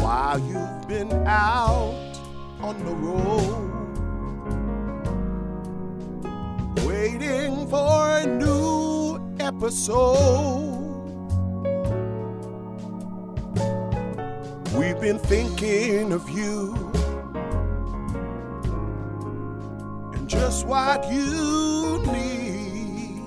While you've been out on the road, waiting for a new episode. We've been thinking of you just what you need.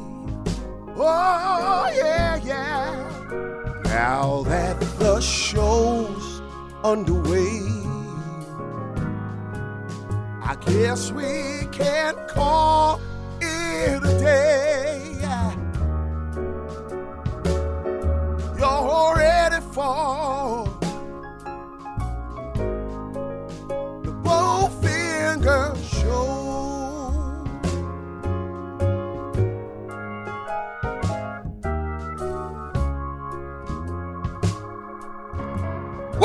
Oh, yeah, yeah. Now that the show's underway, I guess we can call it a day.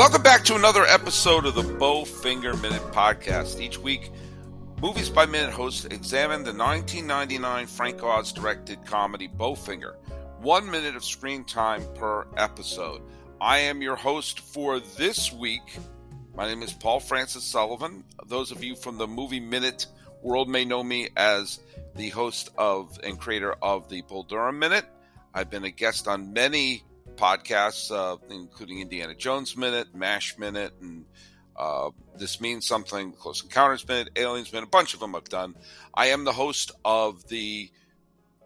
Welcome back to another episode of the Bowfinger Minute Podcast. Each week, Movies by Minute hosts examine the 1999 Frank Oz directed comedy Bowfinger. One minute of screen time per episode. I am your host for this week. My name is Paul Francis Sullivan. Those of you from the Movie Minute world may know me as the host of and creator of the Bull Durham Minute. I've been a guest on many podcasts, uh, including Indiana Jones Minute, MASH Minute, and uh, This Means Something, Close Encounters Minute, Aliens Minute, a bunch of them I've done. I am the host of the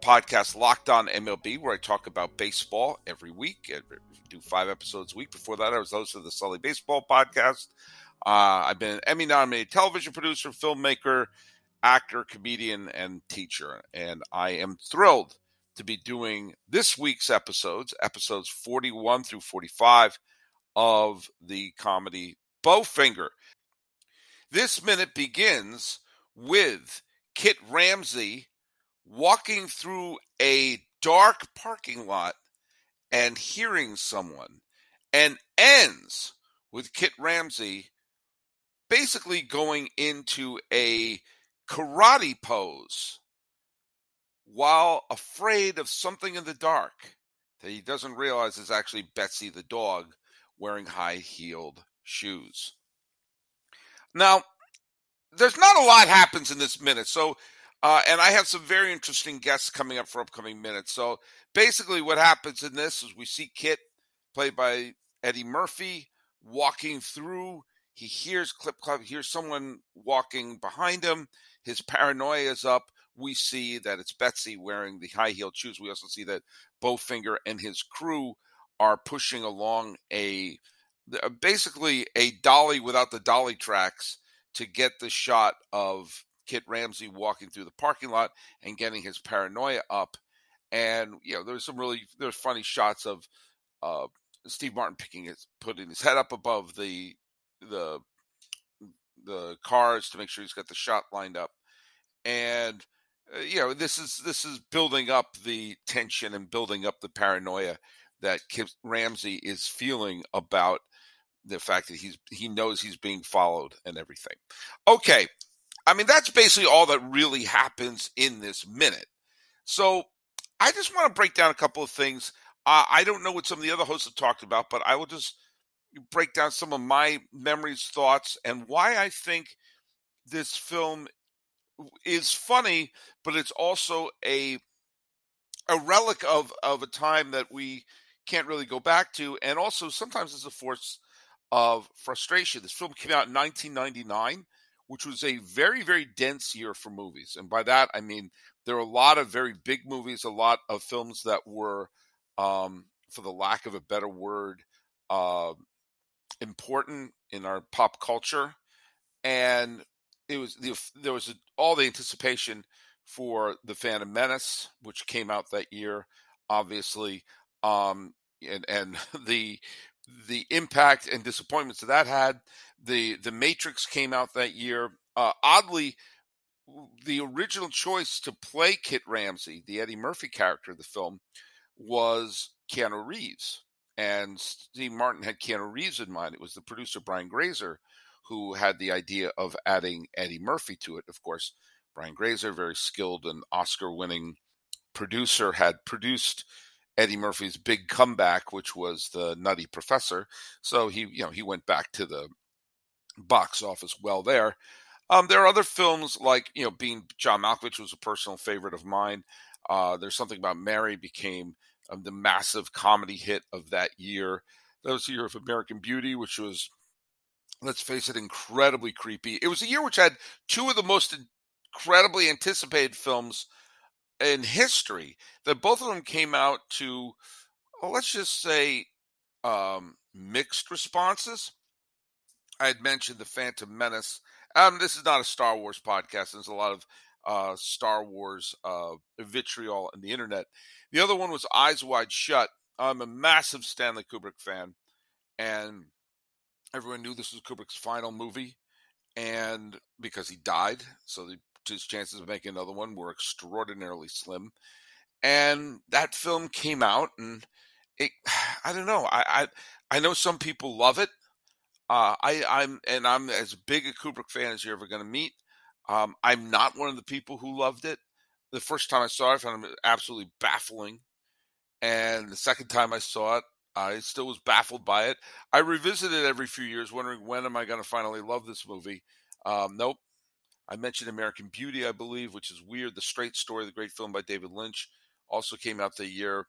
podcast Locked On MLB, where I talk about baseball every week. I do five episodes a week. Before that, I was host of the Sully Baseball podcast. Uh, I've been an Emmy nominated television producer, filmmaker, actor, comedian, and teacher. And I am thrilled to be doing this week's episodes, episodes 41 through 45 of the comedy Bowfinger. This minute begins with Kit Ramsey walking through a dark parking lot and hearing someone, and ends with Kit Ramsey basically going into a karate pose while afraid of something in the dark that he doesn't realize is actually Betsy the dog wearing high heeled shoes. Now, there's not a lot happens in this minute. So, uh, and I have some very interesting guests coming up for upcoming minutes. So, basically, what happens in this is we see Kit, played by Eddie Murphy, walking through. He hears clip clop, hears someone walking behind him. His paranoia is up. We see that it's Betsy wearing the high heeled shoes. We also see that Bowfinger and his crew are pushing along a basically a dolly without the dolly tracks to get the shot of Kit Ramsey walking through the parking lot and getting his paranoia up. And you know, there's some really there's funny shots of uh, Steve Martin picking his putting his head up above the the the cars to make sure he's got the shot lined up. And uh, you know, this is this is building up the tension and building up the paranoia that Kit Ramsey is feeling about the fact that he's he knows he's being followed and everything. Okay, I mean that's basically all that really happens in this minute. So I just want to break down a couple of things. Uh, I don't know what some of the other hosts have talked about, but I will just break down some of my memories, thoughts, and why I think this film is funny, but it's also a a relic of of a time that we can't really go back to, and also sometimes it's a force of frustration. This film came out in 1999, which was a very very dense year for movies, and by that I mean there are a lot of very big movies, a lot of films that were, um, for the lack of a better word, uh, important in our pop culture, and it was the, there was all the anticipation for the Phantom Menace, which came out that year, obviously, um, and and the the impact and disappointments that that had. The the Matrix came out that year. Uh, oddly, the original choice to play Kit Ramsey, the Eddie Murphy character of the film, was Keanu Reeves, and Steve Martin had Keanu Reeves in mind. It was the producer Brian Grazer who had the idea of adding Eddie Murphy to it. Of course, Brian Grazer, very skilled and Oscar winning producer, had produced Eddie Murphy's big comeback, which was the Nutty Professor. So he, you know, he went back to the box office well there. Um, there are other films like, you know, being John Malkovich was a personal favorite of mine. Uh, there's something about Mary became um, the massive comedy hit of that year. That was the year of American Beauty, which was, let's face it, incredibly creepy. It was a year which had two of the most incredibly anticipated films in history. That both of them came out to, well, let's just say, um, mixed responses. I had mentioned the Phantom Menace. Um, this is not a Star Wars podcast. There's a lot of uh, Star Wars uh, vitriol on the internet. The other one was Eyes Wide Shut. I'm a massive Stanley Kubrick fan, and everyone knew this was Kubrick's final movie, and because he died, so the, his chances of making another one were extraordinarily slim. And that film came out, and it, I don't know. I, I, I know some people love it. Uh, I, I'm, and I'm as big a Kubrick fan as you're ever going to meet. Um, I'm not one of the people who loved it. The first time I saw it, I found it absolutely baffling. And the second time I saw it, I still was baffled by it. I revisit it every few years, wondering when am I going to finally love this movie. Um, nope. I mentioned American Beauty, I believe, which is weird. The Straight Story, the great film by David Lynch, also came out the year.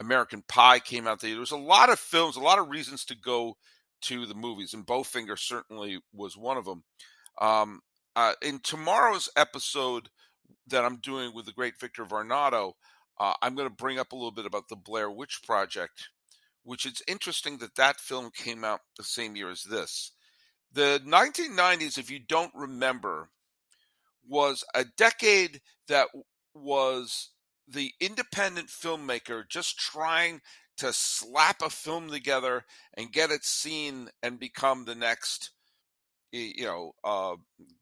American Pie came out the year. There was a lot of films, a lot of reasons to go to the movies, and Bowfinger certainly was one of them. Um, uh, in tomorrow's episode that I'm doing with the great Victor Varnado, uh, I'm going to bring up a little bit about the Blair Witch Project, which it's interesting that that film came out the same year as this. The 1990s, if you don't remember, was a decade that was the independent filmmaker just trying to slap a film together and get it seen and become the next you know, uh,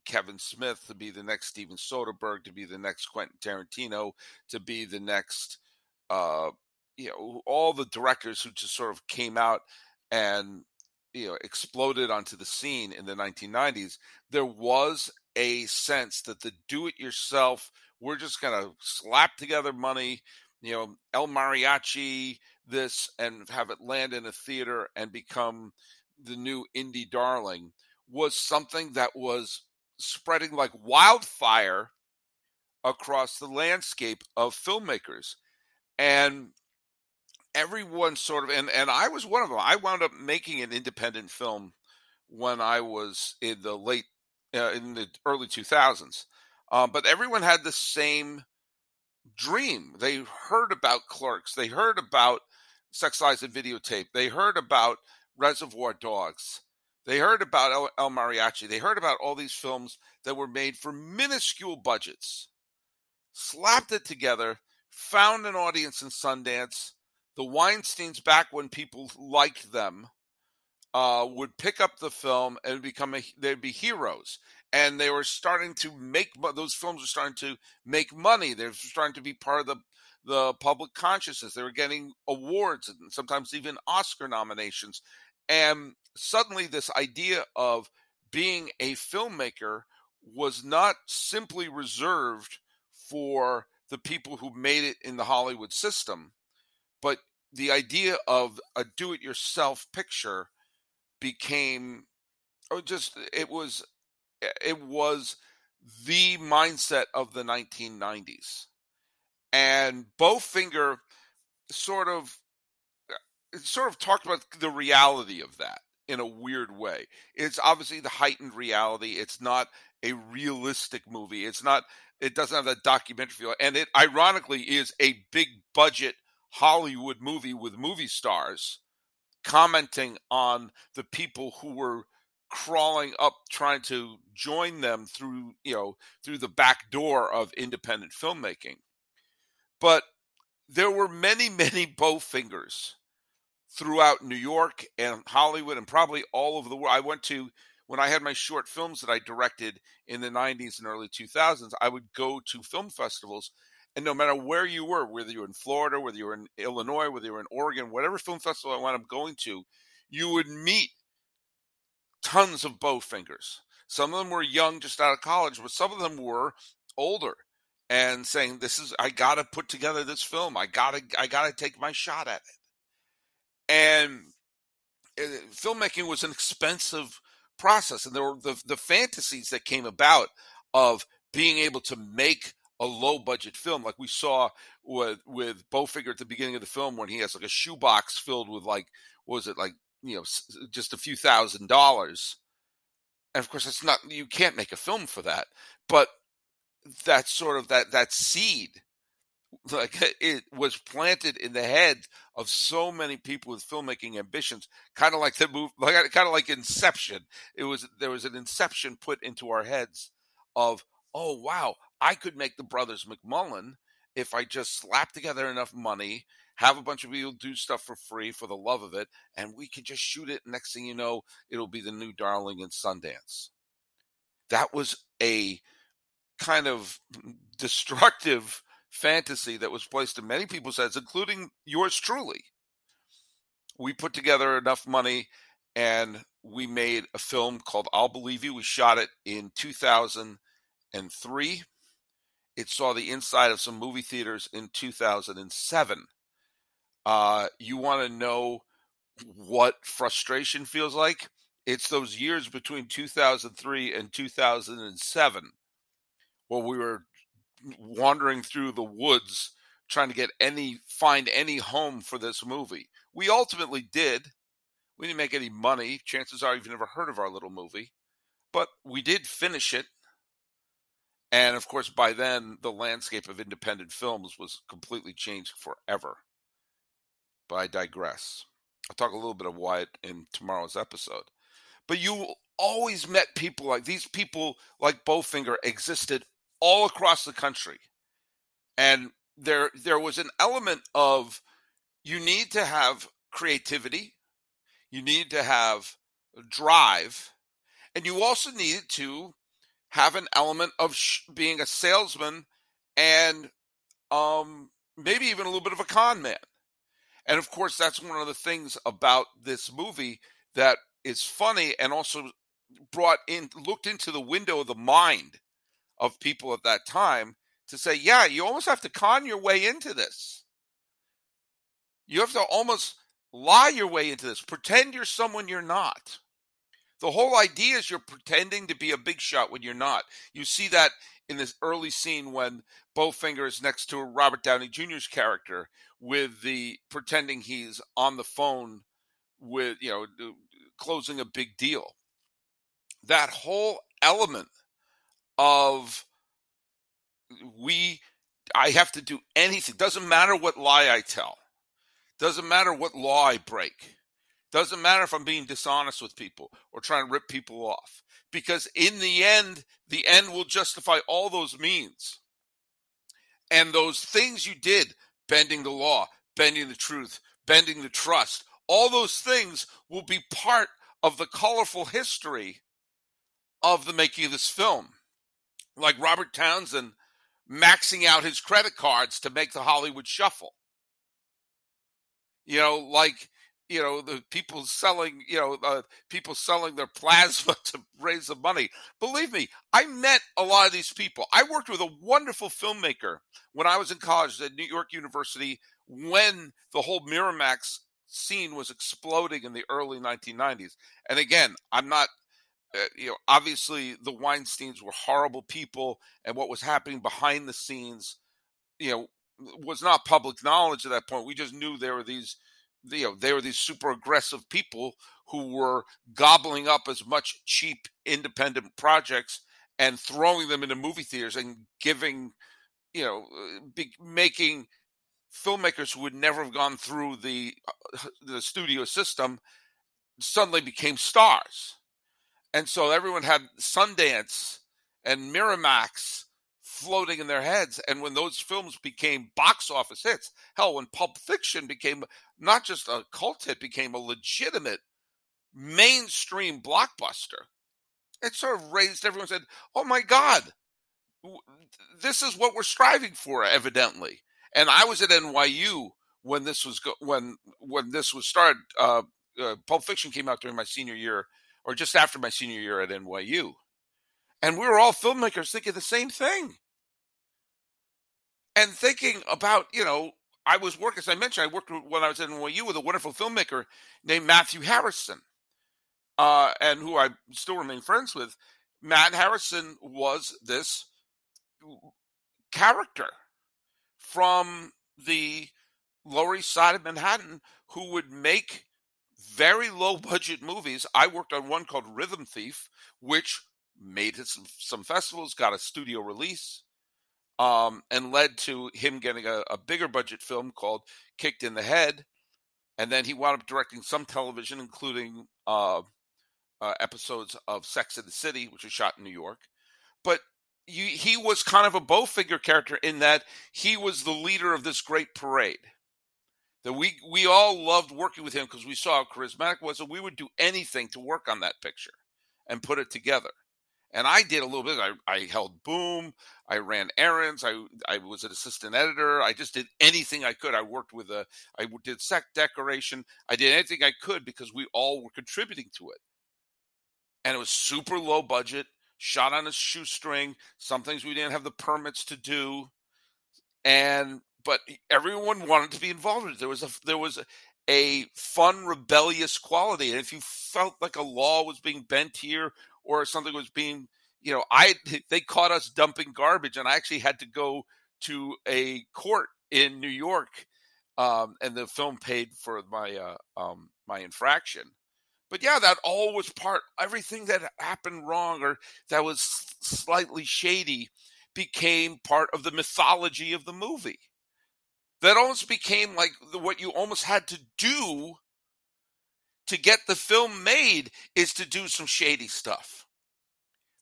Kevin Smith to be the next Steven Soderbergh, to be the next Quentin Tarantino, to be the next, uh, you know, all the directors who just sort of came out and, you know, exploded onto the scene in the 1990s. There was a sense that the do it yourself, we're just going to slap together money, you know, El Mariachi, this, and have it land in a theater and become the new indie darling was something that was spreading like wildfire across the landscape of filmmakers. And everyone sort of, and, and I was one of them. I wound up making an independent film when I was in the late, uh, in the early 2000s. Um, but everyone had the same dream. They heard about Clerks. They heard about Sex Lies and Videotape. They heard about Reservoir Dogs. They heard about El, El, Mariachi. They heard about all these films that were made for minuscule budgets, slapped it together, found an audience in Sundance. The Weinsteins, back when people liked them, uh, would pick up the film and become a, they'd be heroes. And they were starting to make those films were starting to make money. They were starting to be part of the the public consciousness. They were getting awards and sometimes even Oscar nominations. And suddenly, this idea of being a filmmaker was not simply reserved for the people who made it in the Hollywood system, but the idea of a do it yourself picture became or just it was it was the mindset of the 1990s and bowfinger sort of uh, sort of talked about the reality of that in a weird way. It's obviously the heightened reality. It's not a realistic movie. It's not. It doesn't have that documentary feel, and it ironically is a big budget Hollywood movie with movie stars commenting on the people who were crawling up trying to join them through you know through the back door of independent filmmaking but there were many many bowfingers throughout New York and Hollywood and probably all over the world. I went to when I had my short films that I directed in the 90s and early 2000s, I would go to film festivals. And no matter where you were, whether you were in Florida, whether you were in Illinois, whether you were in Oregon, whatever film festival I wound up going to, you would meet tons of Bowfingers. Some of them were young, just out of college, but some of them were older and saying, "This is I got to put together this film. I got to I got to take my shot at it." And uh, filmmaking was an expensive process, and there were the the fantasies that came about of being able to make a low budget film, like we saw with with Bowfinger at the beginning of the film when he has like a shoebox filled with like what was it like you know just a few thousand dollars, and of course it's not you can't make a film for that, but that sort of that that seed like it was planted in the head of so many people with filmmaking ambitions kind of like the move like kind of like inception. It was there was an inception put into our heads of oh wow i could make the brothers mcmullen if i just slap together enough money have a bunch of people do stuff for free for the love of it and we can just shoot it next thing you know it'll be the new darling in sundance that was a kind of destructive fantasy that was placed in many people's heads, including yours truly. We put together enough money and we made a film called I'll Believe You. We shot it in 2003. It saw the inside of some movie theaters in 2007. Uh, you want to know what frustration feels like? It's those years between 2003 and 2007 where we were wandering through the woods trying to get any find any home for this movie. We ultimately did. We didn't make any money. Chances are you've never heard of our little movie, but we did finish it. And of course, by then, the landscape of independent films was completely changed forever. But I digress. I'll talk a little bit of why in tomorrow's episode. But you always met people like these people, like Bowfinger, existed all across the country. And there there was an element of you need to have creativity, you need to have drive, and you also needed to have an element of sh- being a salesman and um, maybe even a little bit of a con man. And of course, that's one of the things about this movie that is funny and also brought in, looked into the window of the mind of people at that time to say, yeah, you almost have to con your way into this. You have to almost lie your way into this, pretend you're someone you're not. The whole idea is you're pretending to be a big shot when you're not. You see that in this early scene when Bowfinger is next to Robert Downey Jr.'s character with the pretending he's on the phone with, you know, closing a big deal. That whole element of we I have to do anything. Doesn't matter what lie I tell. Doesn't matter what law I break. Doesn't matter if I'm being dishonest with people or trying to rip people off. Because in the end, the end will justify all those means. And those things you did, bending the law, bending the truth, bending the trust, all those things will be part of the colorful history of the making of this film like Robert Townsend maxing out his credit cards to make the Hollywood shuffle. You know, like you know the people selling you know uh, people selling their plasma to raise the money. Believe me i met a lot of these people. I worked with a wonderful filmmaker when i was in college at new york university when the whole miramax scene was exploding in the early 1990s and again i'm not uh, you know, obviously the Weinsteins were horrible people, and what was happening behind the scenes, you know, was not public knowledge at that point. We just knew there were these, you know, there were these super aggressive people who were gobbling up as much cheap independent projects and throwing them into movie theaters and giving, you know, uh, be, making filmmakers who would never have gone through the uh, the studio system suddenly became stars and so everyone had Sundance and Miramax floating in their heads. And when those films became box office hits, hell, when Pulp Fiction became not just a cult hit, became a legitimate mainstream blockbuster, it sort of raised everyone said, oh my God, this is what we're striving for, evidently. And I was at NYU when this was go- when when this was started. Uh, uh, Pulp Fiction came out during my senior year or just after my senior year at NYU. And we were all filmmakers thinking the same thing. And thinking about, you know, I was working, as I mentioned, I worked when I was at NYU with a wonderful filmmaker named Matthew Harrison, uh, and who I still remain friends with. Matt Harrison was this character from the Lower East Side of Manhattan who would make very low budget movies. I worked on one called Rhythm Thief, which made it some, some festivals, got a studio release, um, and led to him getting a, a bigger budget film called Kicked in the Head. And then he wound up directing some television, including uh, uh, episodes of Sex in the City, which was shot in New York. But you, he was kind of a Bowfinger character in that he was the leader of this great parade. That we we all loved working with him because we saw how charismatic was, and we would do anything to work on that picture and put it together. And I did a little bit. I, I held boom. I ran errands. I I was an assistant editor. I just did anything I could. I worked with a. I did set decoration. I did anything I could because we all were contributing to it. And it was super low budget shot on a shoestring. Some things we didn't have the permits to do, and but everyone wanted to be involved. There was a there was a, a fun, rebellious quality, and if you felt like a law was being bent here or something was being, you know, I they caught us dumping garbage, and I actually had to go to a court in New York, um, and the film paid for my uh, um, my infraction. But yeah, that all was part. Everything that happened wrong or that was slightly shady became part of the mythology of the movie. That almost became like what you almost had to do to get the film made is to do some shady stuff.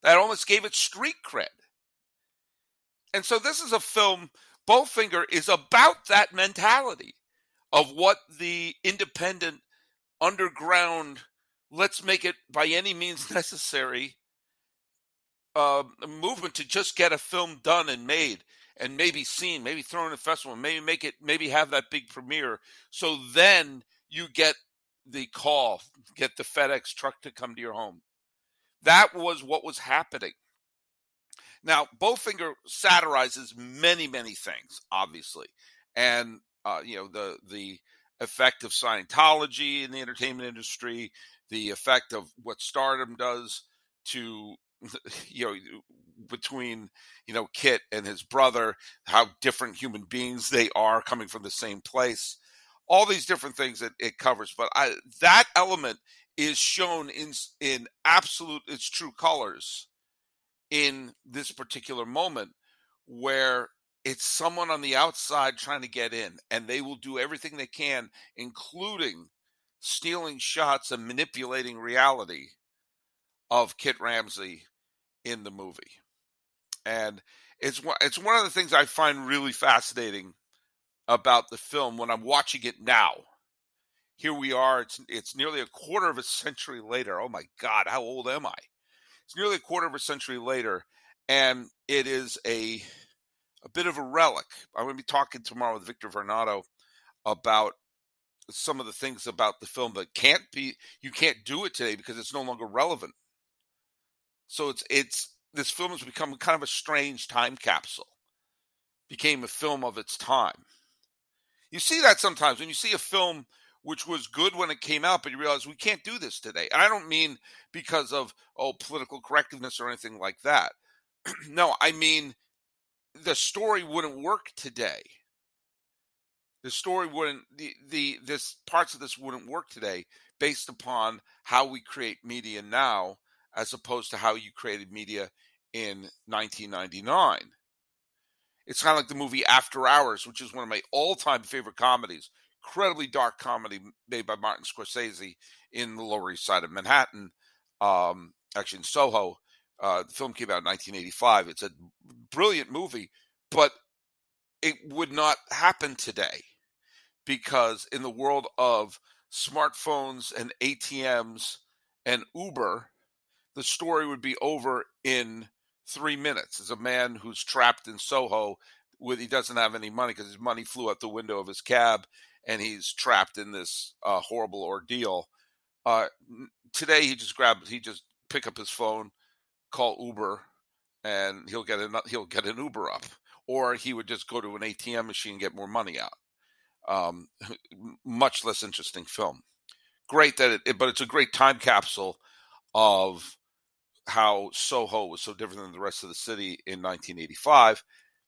That almost gave it street cred. And so this is a film, Bowfinger is about that mentality of what the independent underground let's make it by any means necessary uh, movement to just get a film done and made and maybe seen, maybe thrown in a festival, maybe make it, maybe have that big premiere. So then you get the call, get the FedEx truck to come to your home. That was what was happening. Now, Bowfinger satirizes many, many things, obviously, and uh, you know the the effect of Scientology in the entertainment industry, the effect of what stardom does to you know between you know Kit and his brother, how different human beings they are coming from the same place, all these different things that it covers. But I, that element is shown in in absolute its true colors in this particular moment, where it's someone on the outside trying to get in, and they will do everything they can, including stealing shots and manipulating reality of Kit Ramsey in the movie. And it's it's one of the things I find really fascinating about the film when I'm watching it now. Here we are. It's it's nearly a quarter of a century later. Oh my God, how old am I? It's nearly a quarter of a century later, and it is a a bit of a relic. I'm going to be talking tomorrow with Victor Varnado about some of the things about the film that can't be you can't do it today because it's no longer relevant. So it's it's this film has become kind of a strange time capsule. Became a film of its time. You see that sometimes when you see a film which was good when it came out, but you realize we can't do this today. And I don't mean because of oh political correctness or anything like that. no, I mean the story wouldn't work today the story wouldn't the the this parts of this wouldn't work today based upon how we create media now as opposed to how you created media in 1999 it's kind of like the movie after hours which is one of my all-time favorite comedies incredibly dark comedy made by martin scorsese in the lower east side of manhattan um, actually in soho uh, the film came out in 1985 it's a brilliant movie but it would not happen today because in the world of smartphones and ATMs and Uber, the story would be over in three minutes. As a man who's trapped in Soho with he doesn't have any money because his money flew out the window of his cab and he's trapped in this uh, horrible ordeal. Uh, today he just grabs, he just pick up his phone, call Uber, and he'll get an he'll get an Uber up, or he would just go to an ATM machine and get more money out. Um, much less interesting film. Great that it, but it's a great time capsule of how Soho was so different than the rest of the city in 1985.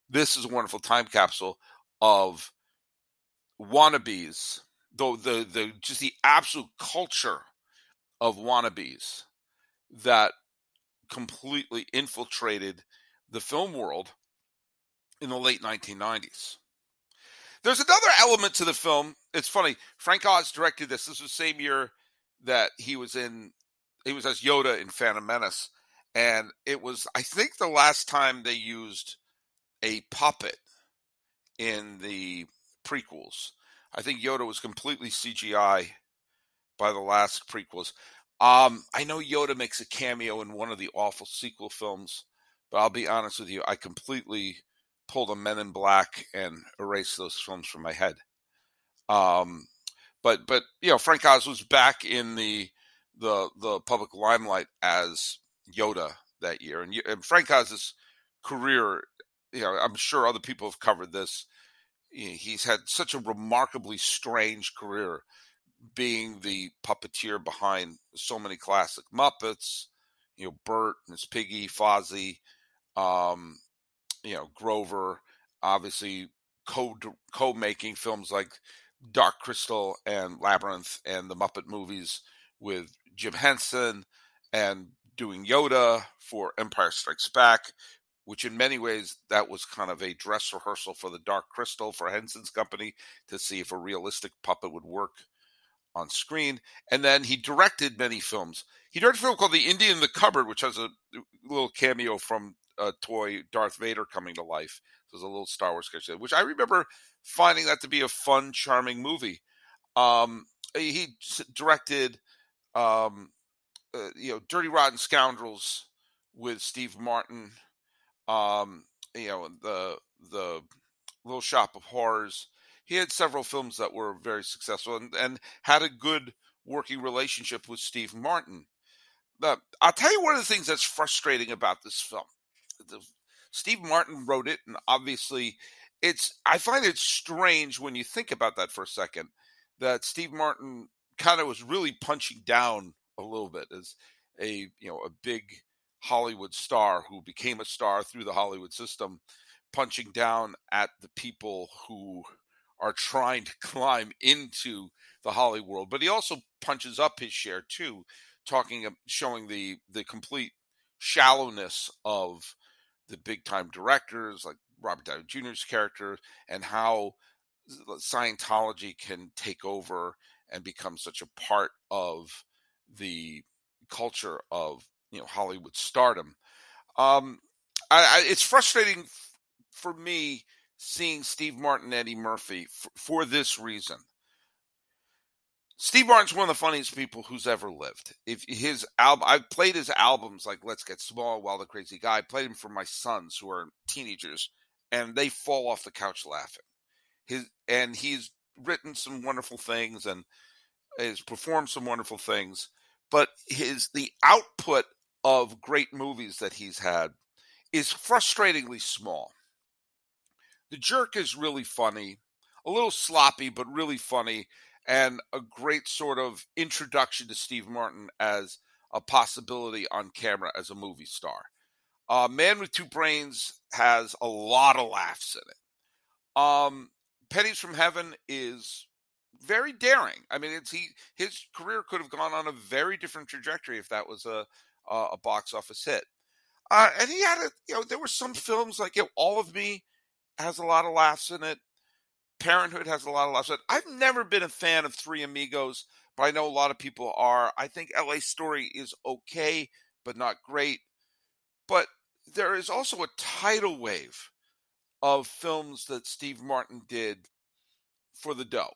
This is a wonderful time capsule of wannabes, though the the just the absolute culture of wannabes that completely infiltrated the film world in the late 1990s. There's another element to the film. It's funny. Frank Oz directed this. This was the same year that he was in. He was as Yoda in Phantom Menace, and it was I think the last time they used a puppet in the prequels. I think Yoda was completely CGI by the last prequels. Um, I know Yoda makes a cameo in one of the awful sequel films, but I'll be honest with you, I completely pulled a Men in Black and erased those films from my head. Um, but but you know, Frank Oz was back in the the the public limelight as Yoda that year, and, and Frank Oz's career, you know, I'm sure other people have covered this. He's had such a remarkably strange career being the puppeteer behind so many classic Muppets, you know, Bert, and Miss Piggy, Fozzie, um, you know, Grover, obviously co co making films like Dark Crystal and Labyrinth and the Muppet movies with Jim Henson and doing Yoda for Empire Strikes Back, which in many ways that was kind of a dress rehearsal for the Dark Crystal for Henson's company to see if a realistic puppet would work on screen. And then he directed many films. He directed a film called The Indian in the Cupboard, which has a little cameo from a toy Darth Vader coming to life. There's a little Star Wars sketch there, which I remember finding that to be a fun, charming movie. Um, he directed, um, uh, you know, Dirty Rotten Scoundrels with Steve Martin. Um, you know, the the Little Shop of Horrors he had several films that were very successful and, and had a good working relationship with Steve Martin. But I'll tell you one of the things that's frustrating about this film. The, Steve Martin wrote it, and obviously, it's. I find it strange when you think about that for a second. That Steve Martin kind of was really punching down a little bit as a you know a big Hollywood star who became a star through the Hollywood system, punching down at the people who are trying to climb into the Hollywood world. But he also punches up his share too, talking showing the the complete shallowness of the big time directors like Robert Downey Jr.'s character and how Scientology can take over and become such a part of the culture of you know Hollywood stardom. Um, I, I, it's frustrating for me seeing Steve Martin, and Eddie Murphy f- for this reason. Steve Martin's one of the funniest people who's ever lived. If his album, I've played his albums like "Let's Get Small," "Wild and Crazy Guy." I played him for my sons who are teenagers, and they fall off the couch laughing. His and he's written some wonderful things and has performed some wonderful things, but his the output of great movies that he's had is frustratingly small. The Jerk is really funny, a little sloppy, but really funny, and a great sort of introduction to Steve Martin as a possibility on camera as a movie star. Uh, Man with Two Brains has a lot of laughs in it. Um, Pennies from Heaven is very daring. I mean, it's he his career could have gone on a very different trajectory if that was a a, a box office hit. Uh, and he had a you know there were some films like you know, All of Me has a lot of laughs in it. Parenthood has a lot of laughs in it. I've never been a fan of Three Amigos, but I know a lot of people are. I think LA Story is okay, but not great. But there is also a tidal wave of films that Steve Martin did for the dough.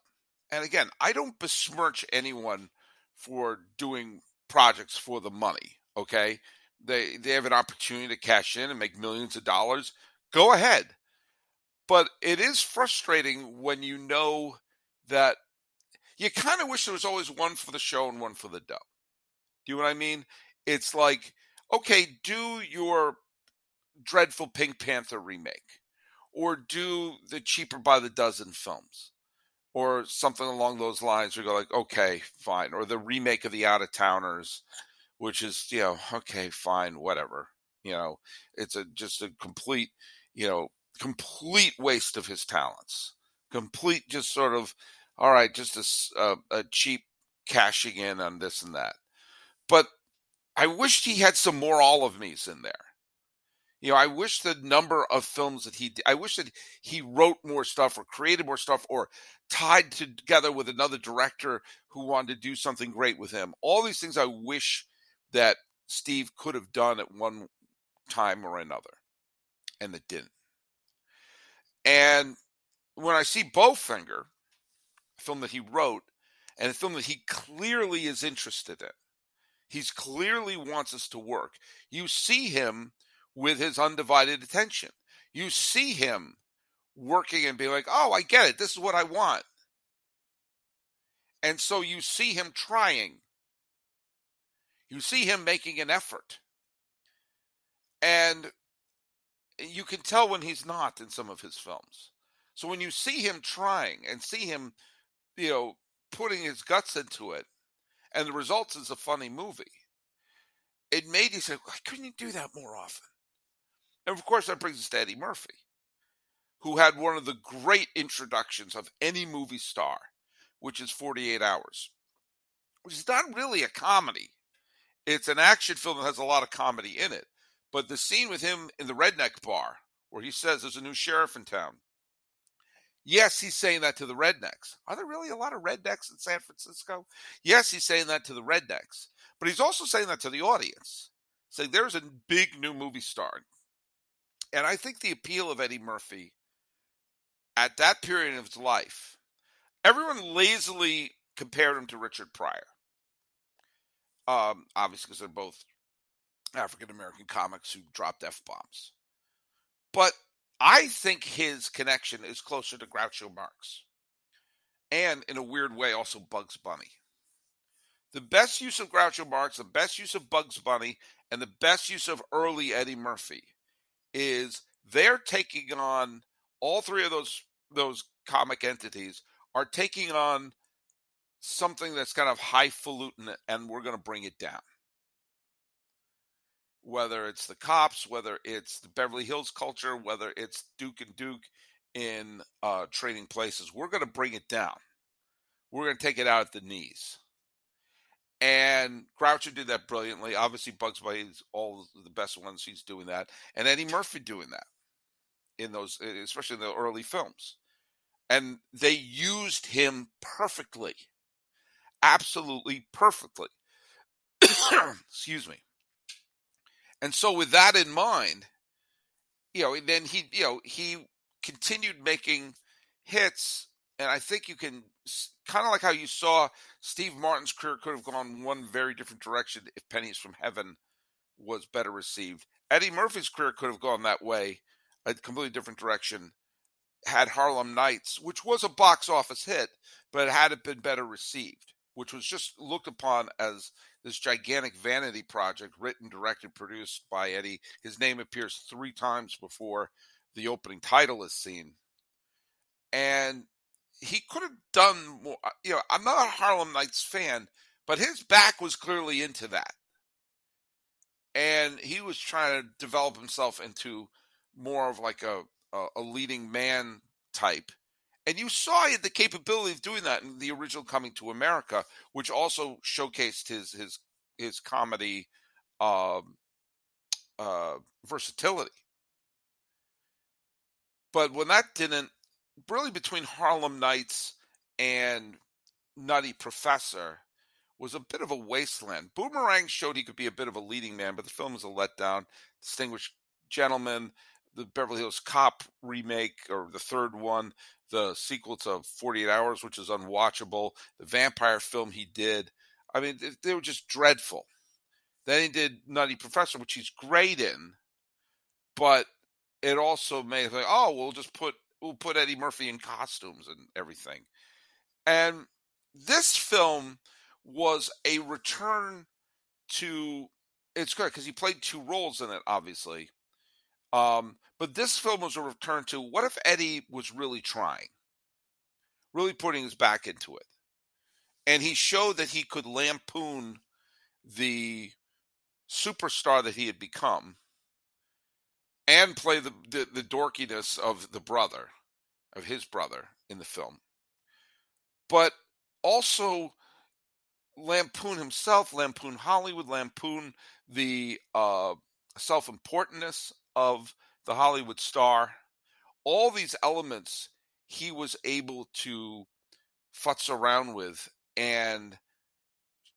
And again, I don't besmirch anyone for doing projects for the money, okay? They they have an opportunity to cash in and make millions of dollars. Go ahead. But it is frustrating when you know that you kind of wish there was always one for the show and one for the dough. Do you know what I mean? It's like, okay, do your dreadful Pink Panther remake, or do the cheaper by the dozen films, or something along those lines. You go like, okay, fine, or the remake of the Out of Towners, which is you know, okay, fine, whatever. You know, it's a just a complete, you know, complete waste of his talents. Complete, just sort of, all right, just a, a, a cheap cashing in on this and that. But I wished he had some more all of me's in there. You know, I wish the number of films that he, I wish that he wrote more stuff or created more stuff or tied together with another director who wanted to do something great with him. All these things I wish that Steve could have done at one time or another, and that didn't. And when I see Bowfinger, a film that he wrote, and a film that he clearly is interested in, he's clearly wants us to work. You see him with his undivided attention. You see him working and being like, oh, I get it. This is what I want. And so you see him trying. You see him making an effort. And you can tell when he's not in some of his films. So when you see him trying and see him, you know, putting his guts into it, and the results is a funny movie, it made you say, why couldn't you do that more often? And of course, that brings us to Eddie Murphy, who had one of the great introductions of any movie star, which is 48 Hours, which is not really a comedy. It's an action film that has a lot of comedy in it. But the scene with him in the redneck bar, where he says there's a new sheriff in town, yes, he's saying that to the rednecks. Are there really a lot of rednecks in San Francisco? Yes, he's saying that to the rednecks. But he's also saying that to the audience, saying there's a big new movie star and I think the appeal of Eddie Murphy at that period of his life, everyone lazily compared him to Richard Pryor. Um, obviously, because they're both African American comics who dropped f bombs. But I think his connection is closer to Groucho Marx, and in a weird way, also Bugs Bunny. The best use of Groucho Marx, the best use of Bugs Bunny, and the best use of early Eddie Murphy is they're taking on all three of those those comic entities are taking on something that's kind of highfalutin and we're going to bring it down. Whether it's the cops whether it's the beverly hills culture whether it's duke and duke in uh, trading places we're going to bring it down. We're going to take it out at the knees and Groucho did that brilliantly. Obviously, Bugs Bunny is all the best ones. He's doing that, and Eddie Murphy doing that in those, especially in the early films. And they used him perfectly, absolutely perfectly. Excuse me. And so, with that in mind, you know, and then he, you know, he continued making hits and I think you can kind of like how you saw Steve Martin's career could have gone one very different direction if Pennies from Heaven was better received. Eddie Murphy's career could have gone that way, a completely different direction, had Harlem Nights, which was a box office hit, but had it been better received, which was just looked upon as this gigantic vanity project, written, directed, produced by Eddie. His name appears three times before the opening title is seen. And he could have done more. Uh, you know, I'm not a Harlem Nights fan, but his back was clearly into that. And he was trying to develop himself into more of like a, a, a leading man type. And you saw he had the capability of doing that in the original Coming to America, which also showcased his his his comedy um, uh, versatility. But when that didn't really between Harlem Nights and Nutty Professor was a bit of a wasteland. Boomerang showed he could be a bit of a leading man, but the film was a letdown. Distinguished Gentleman, the Beverly Hills Cop remake, or the third one, the sequel to 48 Hours, which is unwatchable, the vampire film he did. I mean, they were just dreadful. Then he did Nutty Professor, which he's great in, but it also made like, oh, we'll just put we'll put Eddie Murphy in costumes and everything. And this film was a return to it's good because he played two roles in it, obviously. Um, but this film was a return to what if Eddie was really trying, really putting his back into it, and he showed that he could lampoon the superstar that he had become and play the, the, the dorkiness of the brother of his brother in the film but also lampoon himself lampoon hollywood lampoon the uh, self-importantness of the hollywood star all these elements he was able to futz around with and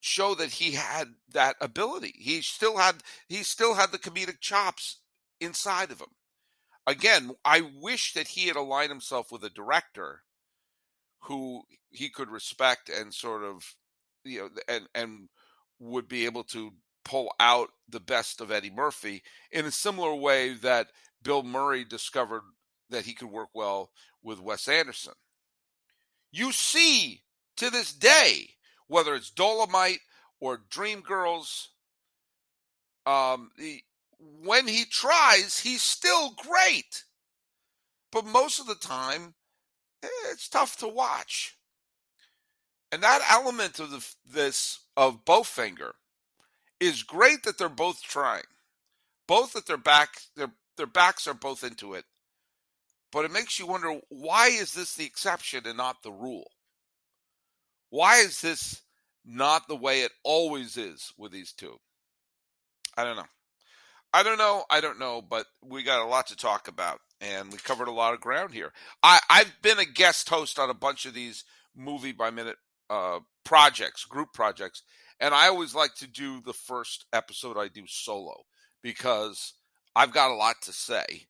show that he had that ability. He still had he still had the comedic chops inside of him. Again, I wish that he had aligned himself with a director who he could respect and sort of you know and and would be able to pull out the best of Eddie Murphy in a similar way that Bill Murray discovered that he could work well with Wes Anderson. You see to this day whether it's Dolomite or Dreamgirls. Um, when he tries, he's still great, but most of the time, eh, it's tough to watch. And that element of the, this of Bowfinger is great that they're both trying, both that their back their their backs are both into it. But it makes you wonder why is this the exception and not the rule? Why is this not the way it always is with these two? I don't know. I don't know. I don't know, but we got a lot to talk about, and we covered a lot of ground here. I, I've been a guest host on a bunch of these movie by minute uh, projects, group projects, and I always like to do the first episode I do solo because I've got a lot to say,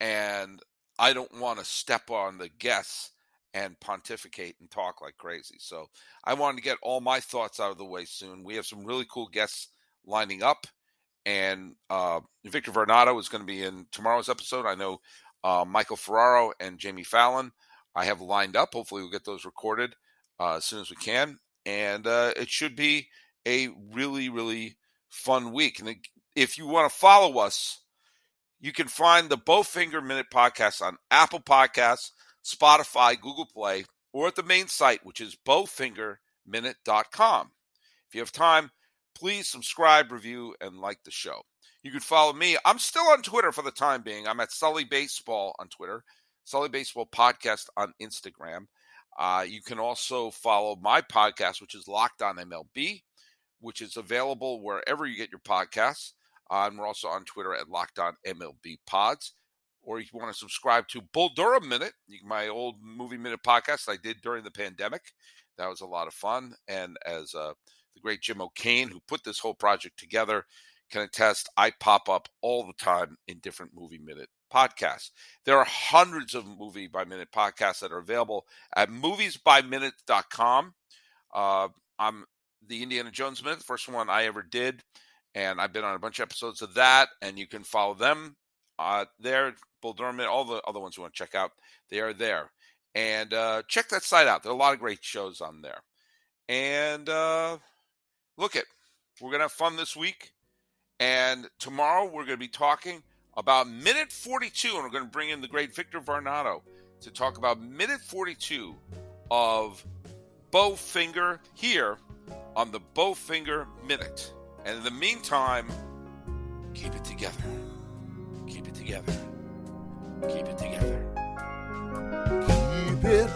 and I don't want to step on the guests and pontificate and talk like crazy. So I wanted to get all my thoughts out of the way soon. We have some really cool guests lining up, and uh, Victor Varnado is going to be in tomorrow's episode. I know uh, Michael Ferraro and Jamie Fallon I have lined up. Hopefully, we'll get those recorded uh, as soon as we can, and uh, it should be a really, really fun week. And if you want to follow us, you can find the Bowfinger Minute podcast on Apple Podcasts Spotify, Google Play, or at the main site, which is bowfingerminute.com. If you have time, please subscribe, review, and like the show. You can follow me. I'm still on Twitter for the time being. I'm at Sully Baseball on Twitter, Sully Baseball Podcast on Instagram. Uh, you can also follow my podcast, which is Locked On MLB, which is available wherever you get your podcasts. Uh, and we're also on Twitter at Locked On MLB Pods or if you want to subscribe to Bull Durham Minute, my old movie minute podcast I did during the pandemic. That was a lot of fun. And as uh, the great Jim O'Kane, who put this whole project together, can attest, I pop up all the time in different movie minute podcasts. There are hundreds of movie by minute podcasts that are available at moviesbyminute.com. Uh, I'm the Indiana Jones Minute, first one I ever did. And I've been on a bunch of episodes of that, and you can follow them uh, there. Bull Durham, all the other ones you want to check out, they are there. And uh, check that site out. There are a lot of great shows on there. And uh, look it, we're gonna have fun this week. And tomorrow we're gonna be talking about minute 42, and we're gonna bring in the great Victor Varnado to talk about minute 42 of Bowfinger here on the Bowfinger Minute. And in the meantime, keep it together. Keep it together. Keep it together. Keep it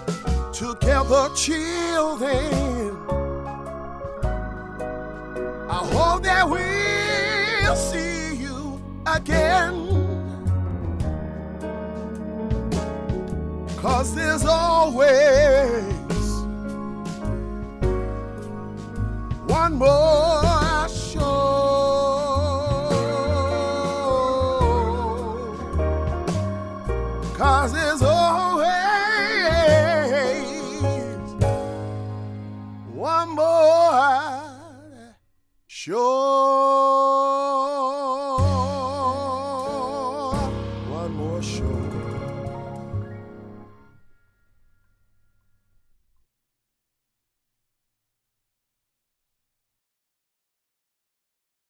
together, children. That we'll see you again. Cause there's always one more